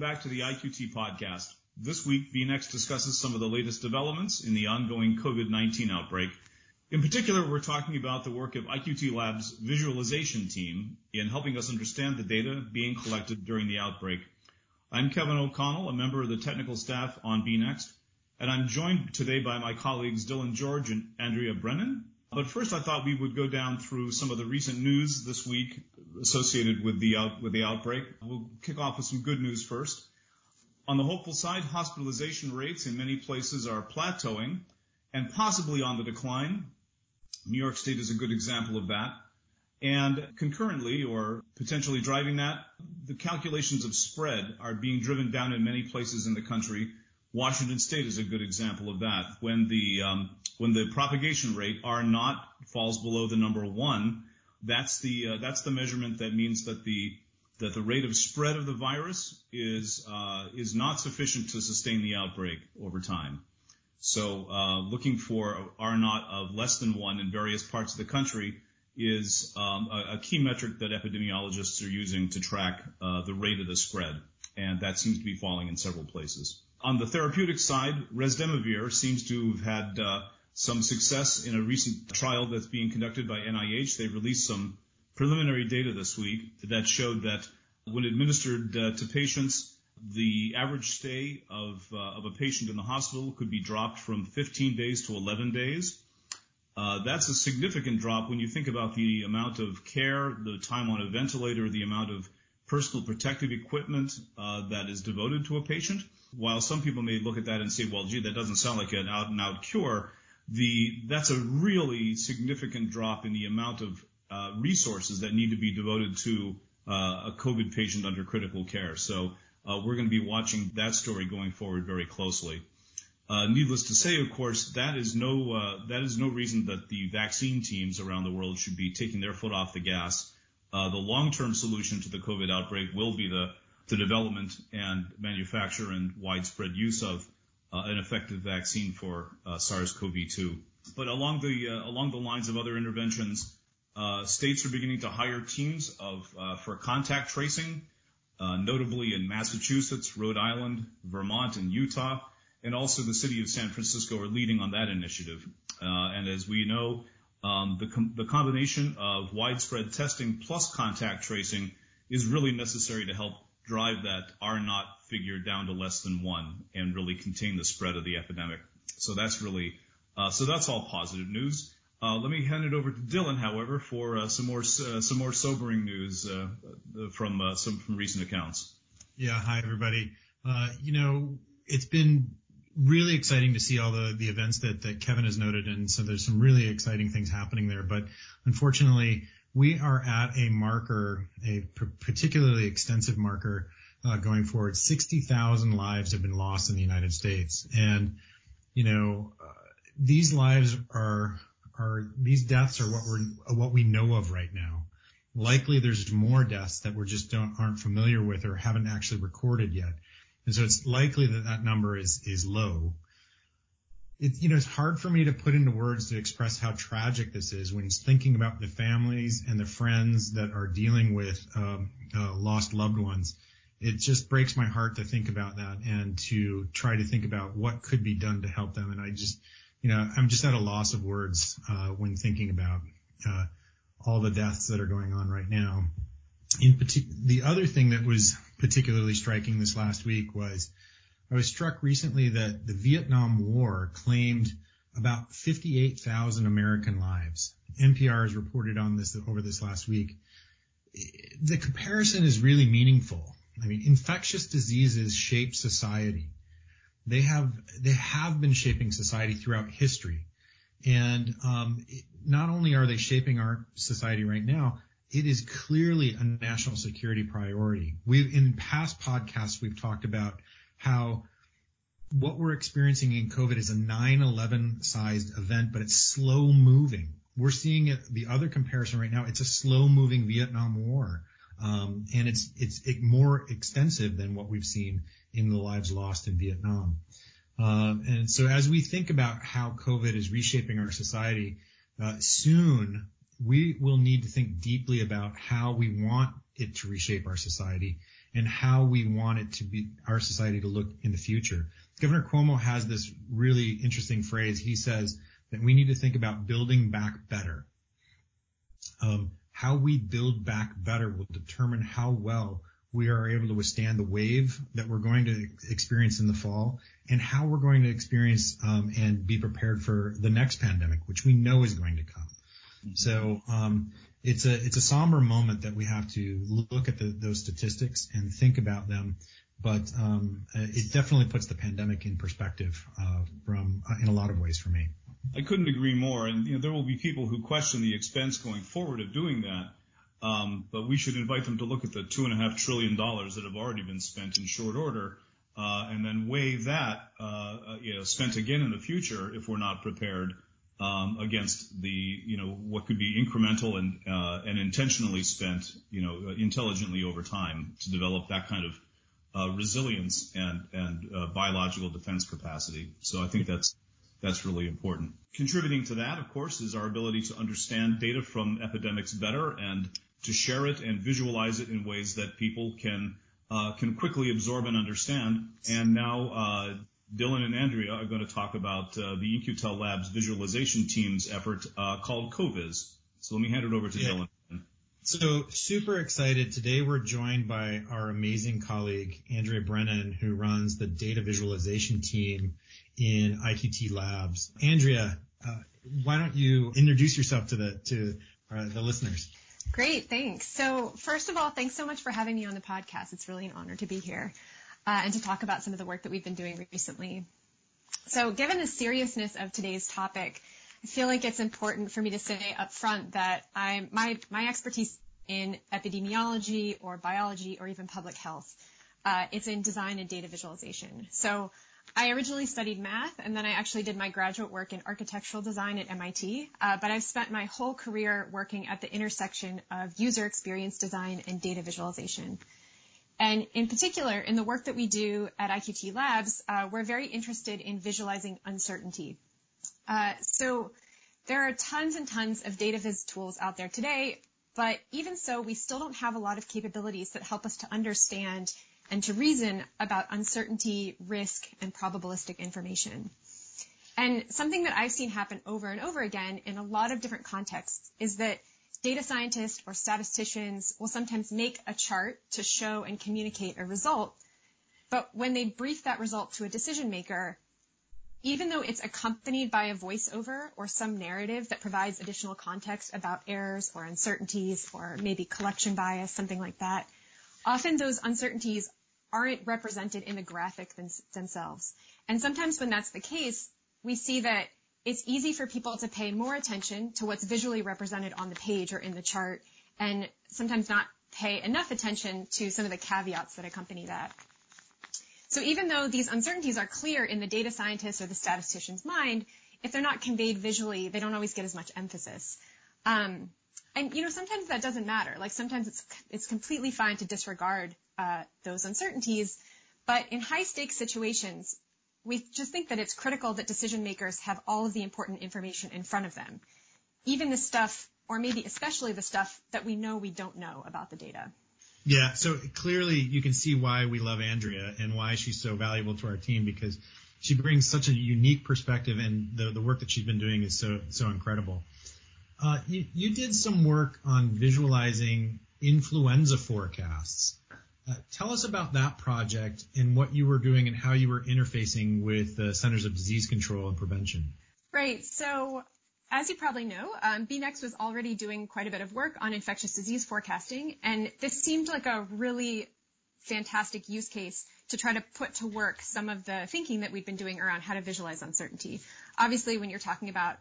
back to the IQT podcast. This week, B.Next discusses some of the latest developments in the ongoing COVID-19 outbreak. In particular, we're talking about the work of IQT Lab's visualization team in helping us understand the data being collected during the outbreak. I'm Kevin O'Connell, a member of the technical staff on B.Next, and I'm joined today by my colleagues Dylan George and Andrea Brennen. But first, I thought we would go down through some of the recent news this week associated with the out, with the outbreak. We'll kick off with some good news first. On the hopeful side, hospitalization rates in many places are plateauing and possibly on the decline. New York State is a good example of that. And concurrently, or potentially driving that, the calculations of spread are being driven down in many places in the country. Washington State is a good example of that. When the um, when the propagation rate R naught falls below the number one, that's the uh, that's the measurement that means that the that the rate of spread of the virus is uh, is not sufficient to sustain the outbreak over time. So uh, looking for R naught of less than one in various parts of the country is um, a, a, key metric that epidemiologists are using to track uh, the rate of the spread, and that seems to be falling in several places. On the therapeutic side, Resdemivir seems to have had uh, some success in a recent trial that's being conducted by NIH. They released some preliminary data this week that showed that when administered uh, to patients, the average stay of, uh, of a patient in the hospital could be dropped from 15 days to 11 days. Uh, that's a significant drop when you think about the amount of care, the time on a ventilator, the amount of personal protective equipment uh, that is devoted to a patient. While some people may look at that and say, well, gee, that doesn't sound like an out and out cure, that's a really significant drop in the amount of uh, resources that need to be devoted to uh, a COVID patient under critical care. So uh, we're going to be watching that story going forward very closely. Uh, needless to say, of course, that is no that is no reason that the vaccine teams around the world should be taking their foot off the gas. Uh, the long-term solution to the COVID outbreak will be the development and manufacture and widespread use of an effective vaccine for uh, SARS-CoV-2. But along the uh, along the lines of other interventions, states are beginning to hire teams of for contact tracing, notably in Massachusetts, Rhode Island, Vermont, and Utah, and also the city of San Francisco are leading on that initiative. and as we know, um, the, the combination of widespread testing plus contact tracing is really necessary to help drive that R naught figure down to less than one and really contain the spread of the epidemic. So that's really, uh, so that's all positive news. Uh, let me hand it over to Dylan, however, for uh, some more uh, some more sobering news uh, from uh, some from recent accounts. Yeah, hi everybody. you know, it's been really exciting to see all the the events that that Kevin has noted, and so there's some really exciting things happening there. But unfortunately, we are at a marker, a particularly extensive marker uh, going forward. 60,000 lives have been lost in the United States. And, you know, uh, these lives are, are, these deaths are what we're, what we know of right now. Likely there's more deaths that we're just don't, aren't familiar with or haven't actually recorded yet. And so it's likely that that number is, is low it, you know, it's hard for me to put into words to express how tragic this is when thinking about the families and the friends that are dealing with um, uh, lost loved ones. It just breaks my heart to think about that and to try to think about what could be done to help them. And I just, you know, I'm just at a loss of words uh, when thinking about uh, all the deaths that are going on right now. In particular, the other thing that was particularly striking this last week was I was struck recently that the Vietnam War claimed about 58,000 American lives. NPR has reported on this over this last week. The comparison is really meaningful. I mean, infectious diseases shape society. They have they have been shaping society throughout history, and um, not only are they shaping our society right now, it is clearly a national security priority. We've in past podcasts we've talked about how what we're experiencing in COVID is a 9/11 sized event, but it's slow moving. We're seeing it. The other comparison right now, it's a slow moving Vietnam War, um, and it's it's it more extensive than what we've seen in the lives lost in Vietnam. Uh, and so, as we think about how COVID is reshaping our society, uh, soon we will need to think deeply about how we want it to reshape our society and how we want it to be our society to look in the future. Governor Cuomo has this really interesting phrase. He says that we need to think about building back better. Um, how we build back better will determine how well we are able to withstand the wave that we're going to experience in the fall and how we're going to experience um, and be prepared for the next pandemic, which we know is going to come. So um, it's a it's a somber moment that we have to look at the, those statistics and think about them. But um, it definitely puts the pandemic in perspective uh, from uh, in a lot of ways for me. I couldn't agree more. And you know, there will be people who question the expense going forward of doing that. Um, but we should invite them to look at the two and a half trillion dollars that have already been spent in short order, uh, and then weigh that, uh, uh, you know, spent again in the future if we're not prepared, against the, you know, what could be incremental and, uh, and intentionally spent, you know, intelligently over time to develop that kind of, uh, resilience and, and, uh, biological defense capacity. So I think that's, that's really important. Contributing to that, of course, is our ability to understand data from epidemics better and to share it and visualize it in ways that people can uh, can quickly absorb and understand. And now uh, Dylan and Andrea are going to talk about uh, the In-Q-Tel Labs visualization team's effort uh, called COVIS. So let me hand it over to yeah. Dylan. So super excited. Today we're joined by our amazing colleague, Andrea Brennen, who runs the data visualization team in IQT Labs. Andrea, uh, why don't you introduce yourself to the, to uh, the listeners? Great, thanks. So first of all, thanks so much for having me on the podcast. It's really an honor to be here uh, and to talk about some of the work that we've been doing recently. So given the seriousness of today's topic, I feel like it's important for me to say up front that I, my, my expertise in epidemiology or biology or even public health, uh, it's in design and data visualization. So I originally studied math, and then I actually did my graduate work in architectural design at MIT. Uh, but I've spent my whole career working at the intersection of user experience design and data visualization. And in particular, in the work that we do at IQT Labs, uh, we're very interested in visualizing uncertainty. Uh, so there are tons and tons of data viz tools out there today, but even so, we still don't have a lot of capabilities that help us to understand and to reason about uncertainty, risk, and probabilistic information. And something that I've seen happen over and over again in a lot of different contexts is that data scientists or statisticians will sometimes make a chart to show and communicate a result, but when they brief that result to a decision maker, even though it's accompanied by a voiceover or some narrative that provides additional context about errors or uncertainties or maybe collection bias, something like that, often those uncertainties aren't represented in the graphic themselves. And sometimes when that's the case, we see that it's easy for people to pay more attention to what's visually represented on the page or in the chart and sometimes not pay enough attention to some of the caveats that accompany that. So even though these uncertainties are clear in the data scientist or the statistician's mind, if they're not conveyed visually, they don't always get as much emphasis. Um, and you know, sometimes that doesn't matter. Like sometimes it's it's completely fine to disregard uh, those uncertainties. But in high stakes situations, we just think that it's critical that decision makers have all of the important information in front of them, even the stuff, or maybe especially the stuff that we know we don't know about the data. Yeah, so clearly you can see why we love Andrea and why she's so valuable to our team because she brings such a unique perspective and the, the work that she's been doing is so so incredible. Uh, you, you did some work on visualizing influenza forecasts. Uh, tell us about that project and what you were doing and how you were interfacing with the Centers of Disease Control and Prevention. Right. So, as you probably know, um, was already doing quite a bit of work on infectious disease forecasting, and this seemed like a really fantastic use case to try to put to work some of the thinking that we've been doing around how to visualize uncertainty. Obviously, when you're talking about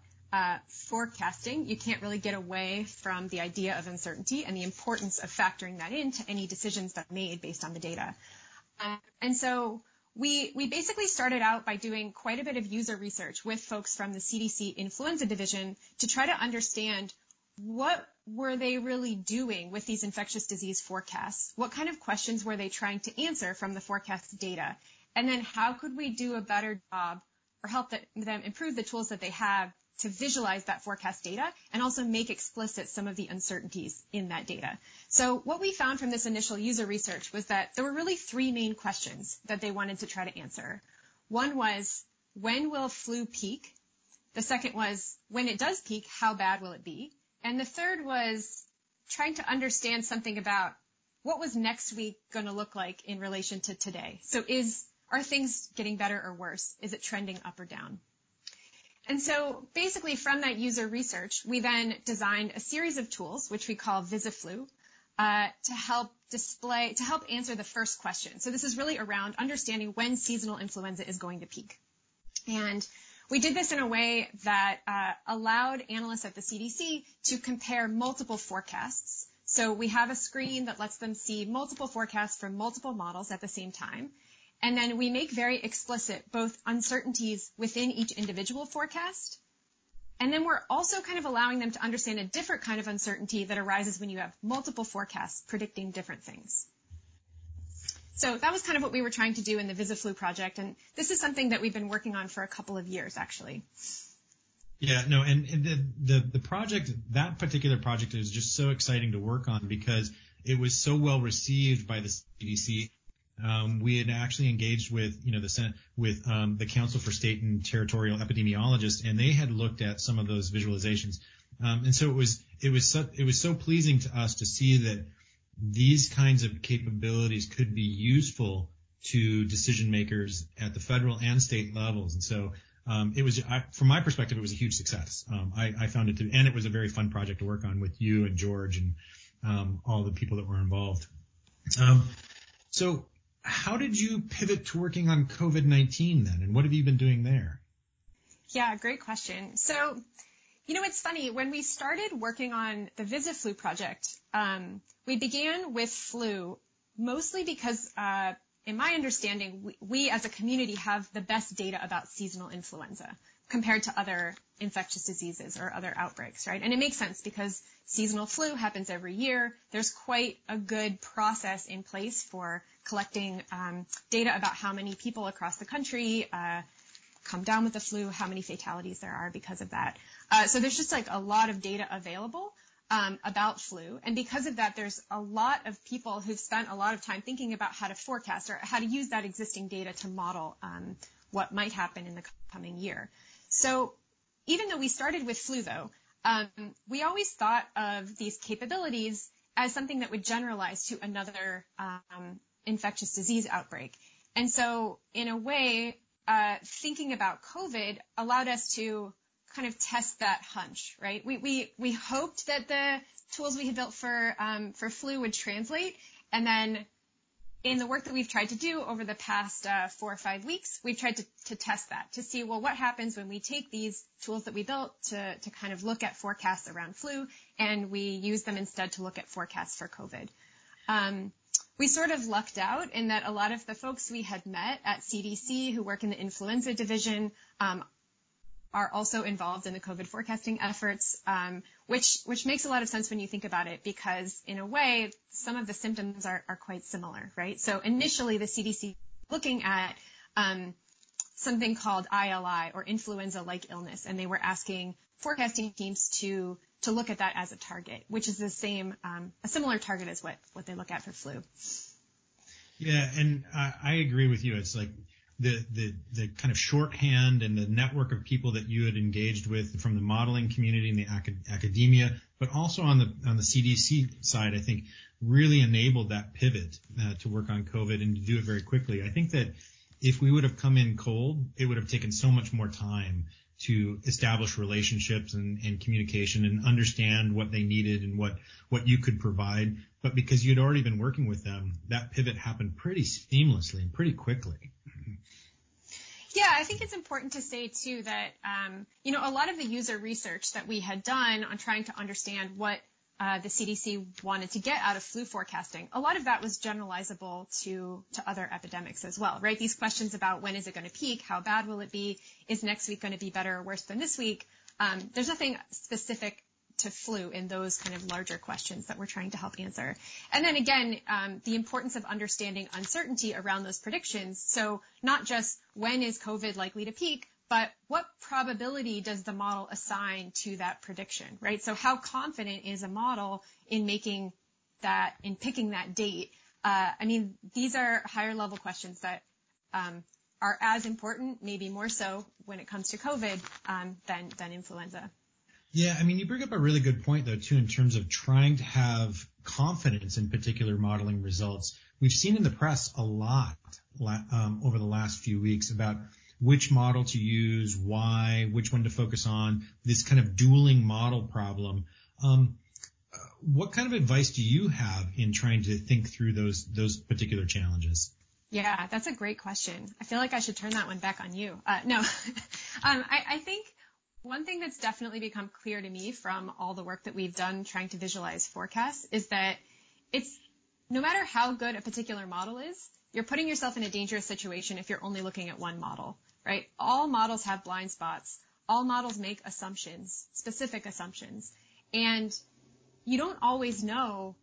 forecasting, you can't really get away from the idea of uncertainty and the importance of factoring that into any decisions that are made based on the data. Uh, and so we, we basically started out by doing quite a bit of user research with folks from the CDC influenza division to try to understand what were they really doing with these infectious disease forecasts? What kind of questions were they trying to answer from the forecast data? And then how could we do a better job or help them improve the tools that they have to visualize that forecast data and also make explicit some of the uncertainties in that data. So what we found from this initial user research was that there were really three main questions that they wanted to try to answer. One was, when will flu peak? The second was, when it does peak, how bad will it be? And the third was trying to understand something about what was next week going to look like in relation to today. So is, are things getting better or worse? Is it trending up or down? And so basically from that user research, we then designed a series of tools, which we call Viziflu, uh, to help display, to help answer the first question. So this is really around understanding when seasonal influenza is going to peak. And we did this in a way that uh, allowed analysts at the CDC to compare multiple forecasts. So we have a screen that lets them see multiple forecasts from multiple models at the same time. And then we make very explicit both uncertainties within each individual forecast. And then we're also kind of allowing them to understand a different kind of uncertainty that arises when you have multiple forecasts predicting different things. So that was kind of what we were trying to do in the Viziflu project. And this is something that we've been working on for a couple of years, actually. Yeah, no, and, and the, the, the project, that particular project is just so exciting to work on because it was so well received by the CDC um, we had actually engaged with, you know, the Senate, with um, the Council for State and Territorial Epidemiologists, and they had looked at some of those visualizations. Um, and so it was it was so, it was so pleasing to us to see that these kinds of capabilities could be useful to decision makers at the federal and state levels. And so um, it was, I, from my perspective, it was a huge success. Um, I, I, found it to, and it was a very fun project to work on with you and George and um, all the people that were involved. Um, so how did you pivot to working on COVID-19 then? And what have you been doing there? Yeah, great question. So, you know, it's funny. When we started working on the Viziflu project, um, we began with flu mostly because, uh, in my understanding, we, we as a community have the best data about seasonal influenza compared to other infectious diseases or other outbreaks, right? And it makes sense because seasonal flu happens every year. There's quite a good process in place for collecting um, data about how many people across the country uh, come down with the flu, how many fatalities there are because of that. Uh, so there's just like a lot of data available um, about flu, and because of that, there's a lot of people who've spent a lot of time thinking about how to forecast or how to use that existing data to model um, what might happen in the coming year. So even though we started with flu, though, um, we always thought of these capabilities as something that would generalize to another um, infectious disease outbreak. And so in a way, uh, thinking about COVID allowed us to kind of test that hunch, right? We, we, we hoped that the tools we had built for, um, for flu would translate. And then in the work that we've tried to do over the past uh, four or five weeks, we've tried to, to, test that to see, well, what happens when we take these tools that we built to, to kind of look at forecasts around flu and we use them instead to look at forecasts for COVID. Um, we sort of lucked out in that a lot of the folks we had met at CDC who work in the influenza division um, are also involved in the COVID forecasting efforts, um, which which makes a lot of sense when you think about it because in a way some of the symptoms are, are quite similar, right? So initially the CDC looking at um, something called ILI or influenza-like illness, and they were asking forecasting teams to to look at that as a target, which is the same, um, a similar target as what, what they look at for flu. Yeah, and I, I agree with you. It's like the, the, the kind of shorthand and the network of people that you had engaged with from the modeling community and the acad- academia, but also on the, on the CDC side, I think really enabled that pivot uh, to work on COVID and to do it very quickly. I think that if we would have come in cold, it would have taken so much more time to establish relationships and, and, communication and understand what they needed and what, what you could provide. But because you'd already been working with them, that pivot happened pretty seamlessly and pretty quickly. Yeah, I think it's important to say too that, um, you know, a lot of the user research that we had done on trying to understand what uh, the CDC wanted to get out of flu forecasting. A lot of that was generalizable to to other epidemics as well, right? These questions about when is it going to peak, how bad will it be, is next week going to be better or worse than this week? Um, there's nothing specific to flu in those kind of larger questions that we're trying to help answer. And then again, um, the importance of understanding uncertainty around those predictions. So not just when is COVID likely to peak, but what probability does the model assign to that prediction, right? So how confident is a model in making that, in picking that date? Uh, I mean, these are higher level questions that um, are as important, maybe more so when it comes to COVID um, than than influenza. Yeah, I mean, you bring up a really good point though too in terms of trying to have confidence in particular modeling results. We've seen in the press a lot um, over the last few weeks about which model to use, why, which one to focus on, this kind of dueling model problem. Um, what kind of advice do you have in trying to think through those those particular challenges? Yeah, that's a great question. I feel like I should turn that one back on you. Uh, no, um, I, I think one thing that's definitely become clear to me from all the work that we've done trying to visualize forecasts is that it's no matter how good a particular model is, you're putting yourself in a dangerous situation if you're only looking at one model, right? All models have blind spots. All models make assumptions, specific assumptions. And you don't always know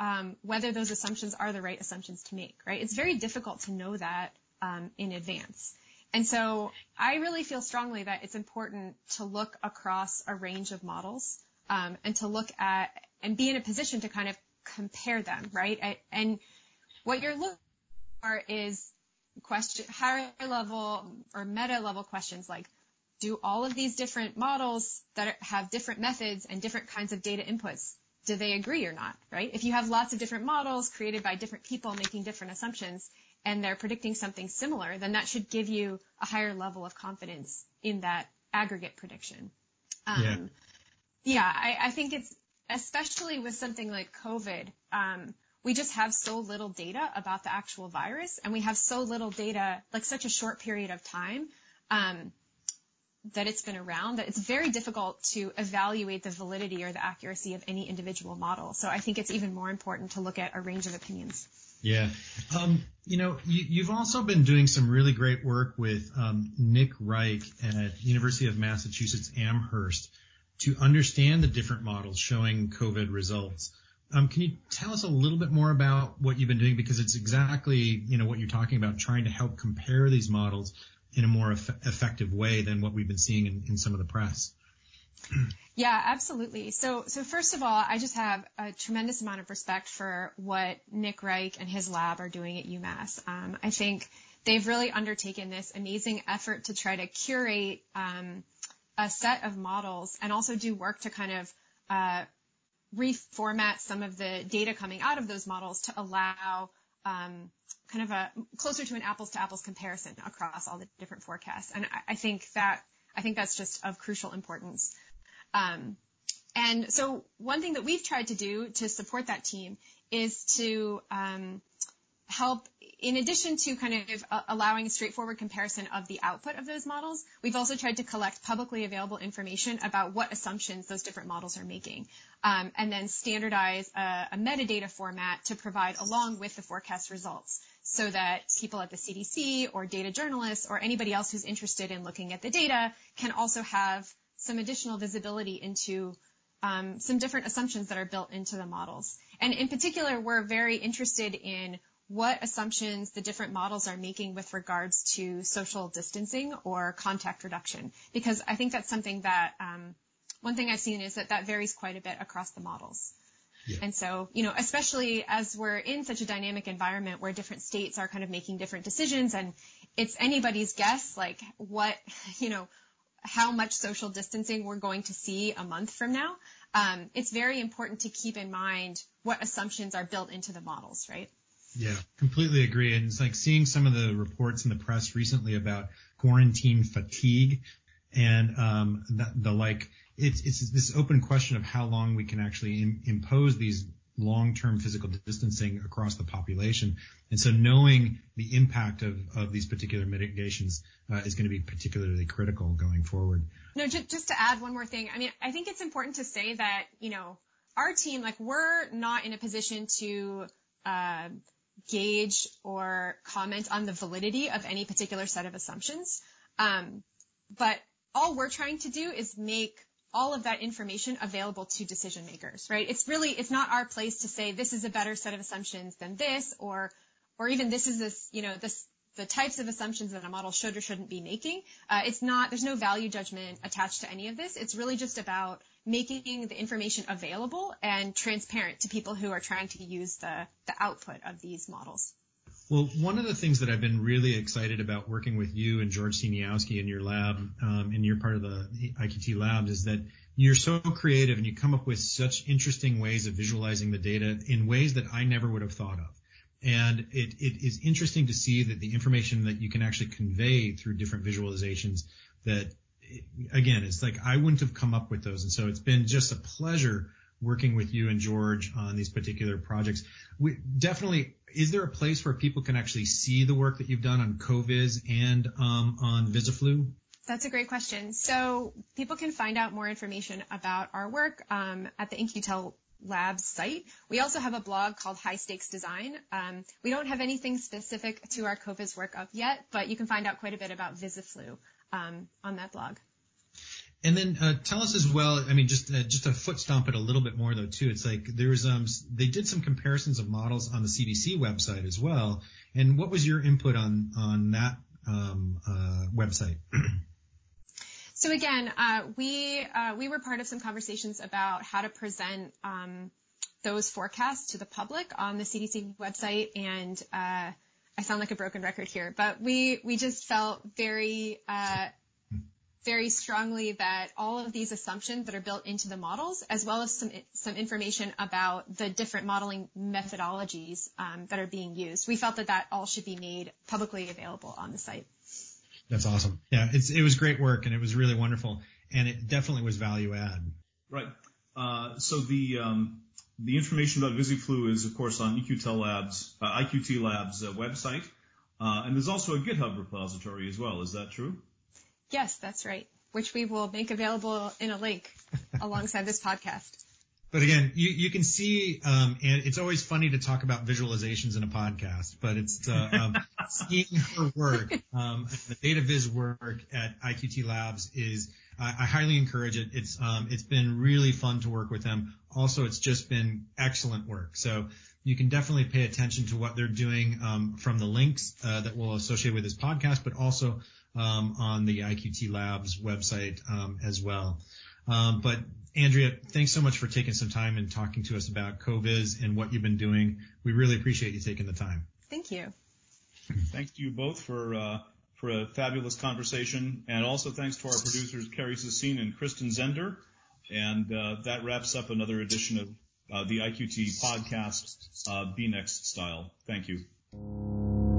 um, whether those assumptions are the right assumptions to make, right? It's very difficult to know that um, in advance. And so I really feel strongly that it's important to look across a range of models um, and to look at and be in a position to kind of compare them, right? And what you're looking for is question higher level or meta level questions like do all of these different models that have different methods and different kinds of data inputs do they agree or not right if you have lots of different models created by different people making different assumptions and they're predicting something similar, then that should give you a higher level of confidence in that aggregate prediction. Um, yeah. Yeah, I, I, think it's especially with something like COVID. Um, we just have so little data about the actual virus, and we have so little data, like such a short period of time. Um, that it's been around that it's very difficult to evaluate the validity or the accuracy of any individual model. So I think it's even more important to look at a range of opinions. Yeah. Um, you know, you, have also been doing some really great work with um, Nick Reich at University of Massachusetts Amherst to understand the different models showing COVID results. Um, can you tell us a little bit more about what you've been doing? Because it's exactly, you know, what you're talking about, trying to help compare these models in a more eff- effective way than what we've been seeing in, in some of the press. Yeah, absolutely. So, so first of all, I just have a tremendous amount of respect for what Nick Reich and his lab are doing at UMass. Um, I think they've really undertaken this amazing effort to try to curate um, a set of models and also do work to kind of uh, reformat some of the data coming out of those models to allow um, kind of a closer to an apples to apples comparison across all the different forecasts. And I, I think that I think that's just of crucial importance. Um, and so one thing that we've tried to do to support that team is to um, help, in addition to kind of uh, allowing a straightforward comparison of the output of those models, we've also tried to collect publicly available information about what assumptions those different models are making, um, and then standardize a, a metadata format to provide along with the forecast results so that people at the CDC or data journalists or anybody else who's interested in looking at the data can also have some additional visibility into um, some different assumptions that are built into the models. And in particular, we're very interested in what assumptions the different models are making with regards to social distancing or contact reduction, because I think that's something that um, one thing I've seen is that that varies quite a bit across the models. Yeah. And so, you know, especially as we're in such a dynamic environment where different states are kind of making different decisions and it's anybody's guess, like what, you know, how much social distancing we're going to see a month from now, um, it's very important to keep in mind what assumptions are built into the models, right? Yeah, completely agree. And it's like seeing some of the reports in the press recently about quarantine fatigue and um, the, the like. It's it's this open question of how long we can actually Im- impose these long-term physical distancing across the population. And so knowing the impact of, of these particular mitigations uh, is going to be particularly critical going forward. No, just, just to add one more thing. I mean, I think it's important to say that, you know, our team, like we're not in a position to uh, gauge or comment on the validity of any particular set of assumptions. Um, but all we're trying to do is make all of that information available to decision makers, right? It's really, it's not our place to say this is a better set of assumptions than this or, or even this is this, you know, this, the types of assumptions that a model should or shouldn't be making. Uh, it's not, there's no value judgment attached to any of this. It's really just about making the information available and transparent to people who are trying to use the, the output of these models. Well, one of the things that I've been really excited about working with you and George Sieniawski in your lab, um, and you're part of the IQT labs, is that you're so creative and you come up with such interesting ways of visualizing the data in ways that I never would have thought of. And it, it is interesting to see that the information that you can actually convey through different visualizations that again, it's like I wouldn't have come up with those. And so it's been just a pleasure working with you and George on these particular projects. We definitely, is there a place where people can actually see the work that you've done on CoVis and um, on Viziflu? That's a great question. So people can find out more information about our work um, at the In-Q-Tel Labs site. We also have a blog called High Stakes Design. Um, we don't have anything specific to our CoVis work up yet, but you can find out quite a bit about Viziflu um, on that blog. And then uh, tell us as well. I mean, just uh, just a foot stomp it a little bit more though too. It's like there's um they did some comparisons of models on the CDC website as well. And what was your input on on that um, uh, website? So again, uh, we uh, we were part of some conversations about how to present um, those forecasts to the public on the CDC website, and uh, I sound like a broken record here, but we we just felt very uh, very strongly that all of these assumptions that are built into the models, as well as some some information about the different modeling methodologies um, that are being used, we felt that that all should be made publicly available on the site. That's awesome. Yeah, it's it was great work and it was really wonderful, and it definitely was value add. Right. Uh, so the um, the information about Viziflu is of course on In-Q-Tel Labs uh, IQT Labs uh, website, uh, and there's also a GitHub repository as well. Is that true? Yes, that's right. Which we will make available in a link alongside this podcast. But again, you, you can see, um, and it's always funny to talk about visualizations in a podcast, but it's uh, um, seeing her work, um, the data viz work at IQT Labs is, I, I highly encourage it. It's um, it's been really fun to work with them. Also, it's just been excellent work. So you can definitely pay attention to what they're doing um, from the links uh, that we'll associate with this podcast, but also on the IQT Labs website um, as well. Um, but Andrea, thanks so much for taking some time and talking to us about CoVis and what you've been doing. We really appreciate you taking the time. Thank you. Thanks to you both for uh, for a fabulous conversation, and also thanks to our producers Carrie Sassine and Kristen Zender. And uh, that wraps up another edition of uh, the IQT podcast, uh, B.Next style. Thank you.